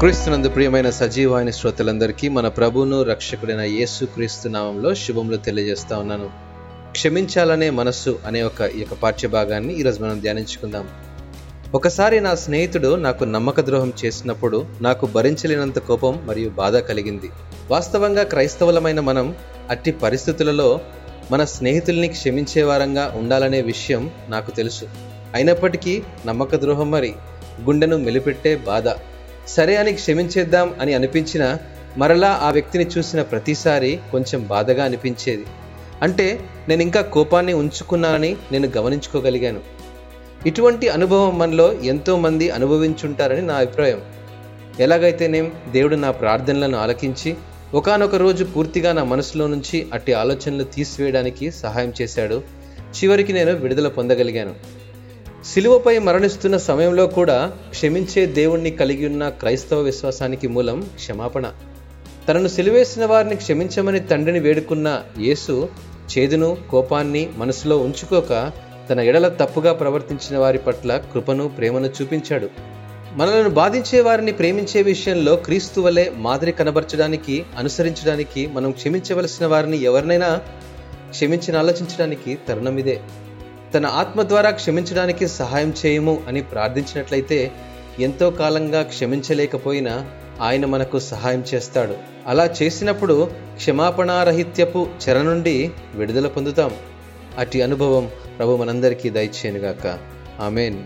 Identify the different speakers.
Speaker 1: క్రీస్తునందు ప్రియమైన సజీవాయన శ్రోతలందరికీ మన ప్రభువును రక్షకుడైన యేసు క్రీస్తు నామంలో శుభములు తెలియజేస్తా ఉన్నాను. క్షమించాలనే మనస్సు అనే ఒక ఈ యొక్క పాఠ్యభాగాన్ని ఈరోజు మనం ధ్యానించుకుందాం. ఒకసారి నా స్నేహితుడు నాకు నమ్మక ద్రోహం చేసినప్పుడు నాకు భరించలేనంత కోపం మరియు బాధ కలిగింది. వాస్తవంగా క్రైస్తవులమైన మనం అట్టి పరిస్థితులలో మన స్నేహితుల్ని క్షమించే వారంగా ఉండాలనే విషయం నాకు తెలుసు. అయినప్పటికీ నమ్మక ద్రోహం మరి గుండెను మెలిపెట్టే బాధ సరే అని క్షమించేద్దాం అని అనిపించిన మరలా ఆ వ్యక్తిని చూసిన ప్రతిసారి కొంచెం బాధగా అనిపించేది. అంటే నేను ఇంకా కోపాన్ని ఉంచుకున్నానని నేను గమనించుకోగలిగాను. ఇటువంటి అనుభవం మనలో ఎంతోమంది అనుభవించుంటారని నా అభిప్రాయం. ఎలాగైతేనేం దేవుడు నా ప్రార్థనలను ఆలకించి ఒకానొక రోజు పూర్తిగా నా మనసులో నుంచి అట్టి ఆలోచనలు తీసివేయడానికి సహాయం చేశాడు. చివరికి నేను విడుదల పొందగలిగాను. శిలువపై మరణిస్తున్న సమయంలో కూడా క్షమించే దేవుణ్ణి కలిగి ఉన్న క్రైస్తవ విశ్వాసానికి మూలం క్షమాపణ. తనను సిలువేసిన వారిని క్షమించమని తండ్రిని వేడుకున్న యేసు చేదును కోపాన్ని మనసులో ఉంచుకోక తన ఎడల తప్పుగా ప్రవర్తించిన వారి పట్ల కృపను ప్రేమను చూపించాడు. మనలను బాధించే వారిని ప్రేమించే విషయంలో క్రీస్తు వలె మాదిరి కనబరచడానికి అనుసరించడానికి మనం క్షమించవలసిన వారిని ఎవరినైనా క్షమించిన ఆలోచించడానికి తరుణం ఇదే. తన ఆత్మ ద్వారా క్షమించడానికి సహాయం చేయము అని ప్రార్థించినట్లయితే ఎంతో కాలంగా క్షమించలేకపోయినా ఆయన మనకు సహాయం చేస్తాడు. అలా చేసినప్పుడు క్షమాపణారహిత్యపు చెర నుండి విడుదల పొందుతాం. అటు అనుభవం ప్రభు మనందరికీ దయచేయనుగాక. ఆమెన్.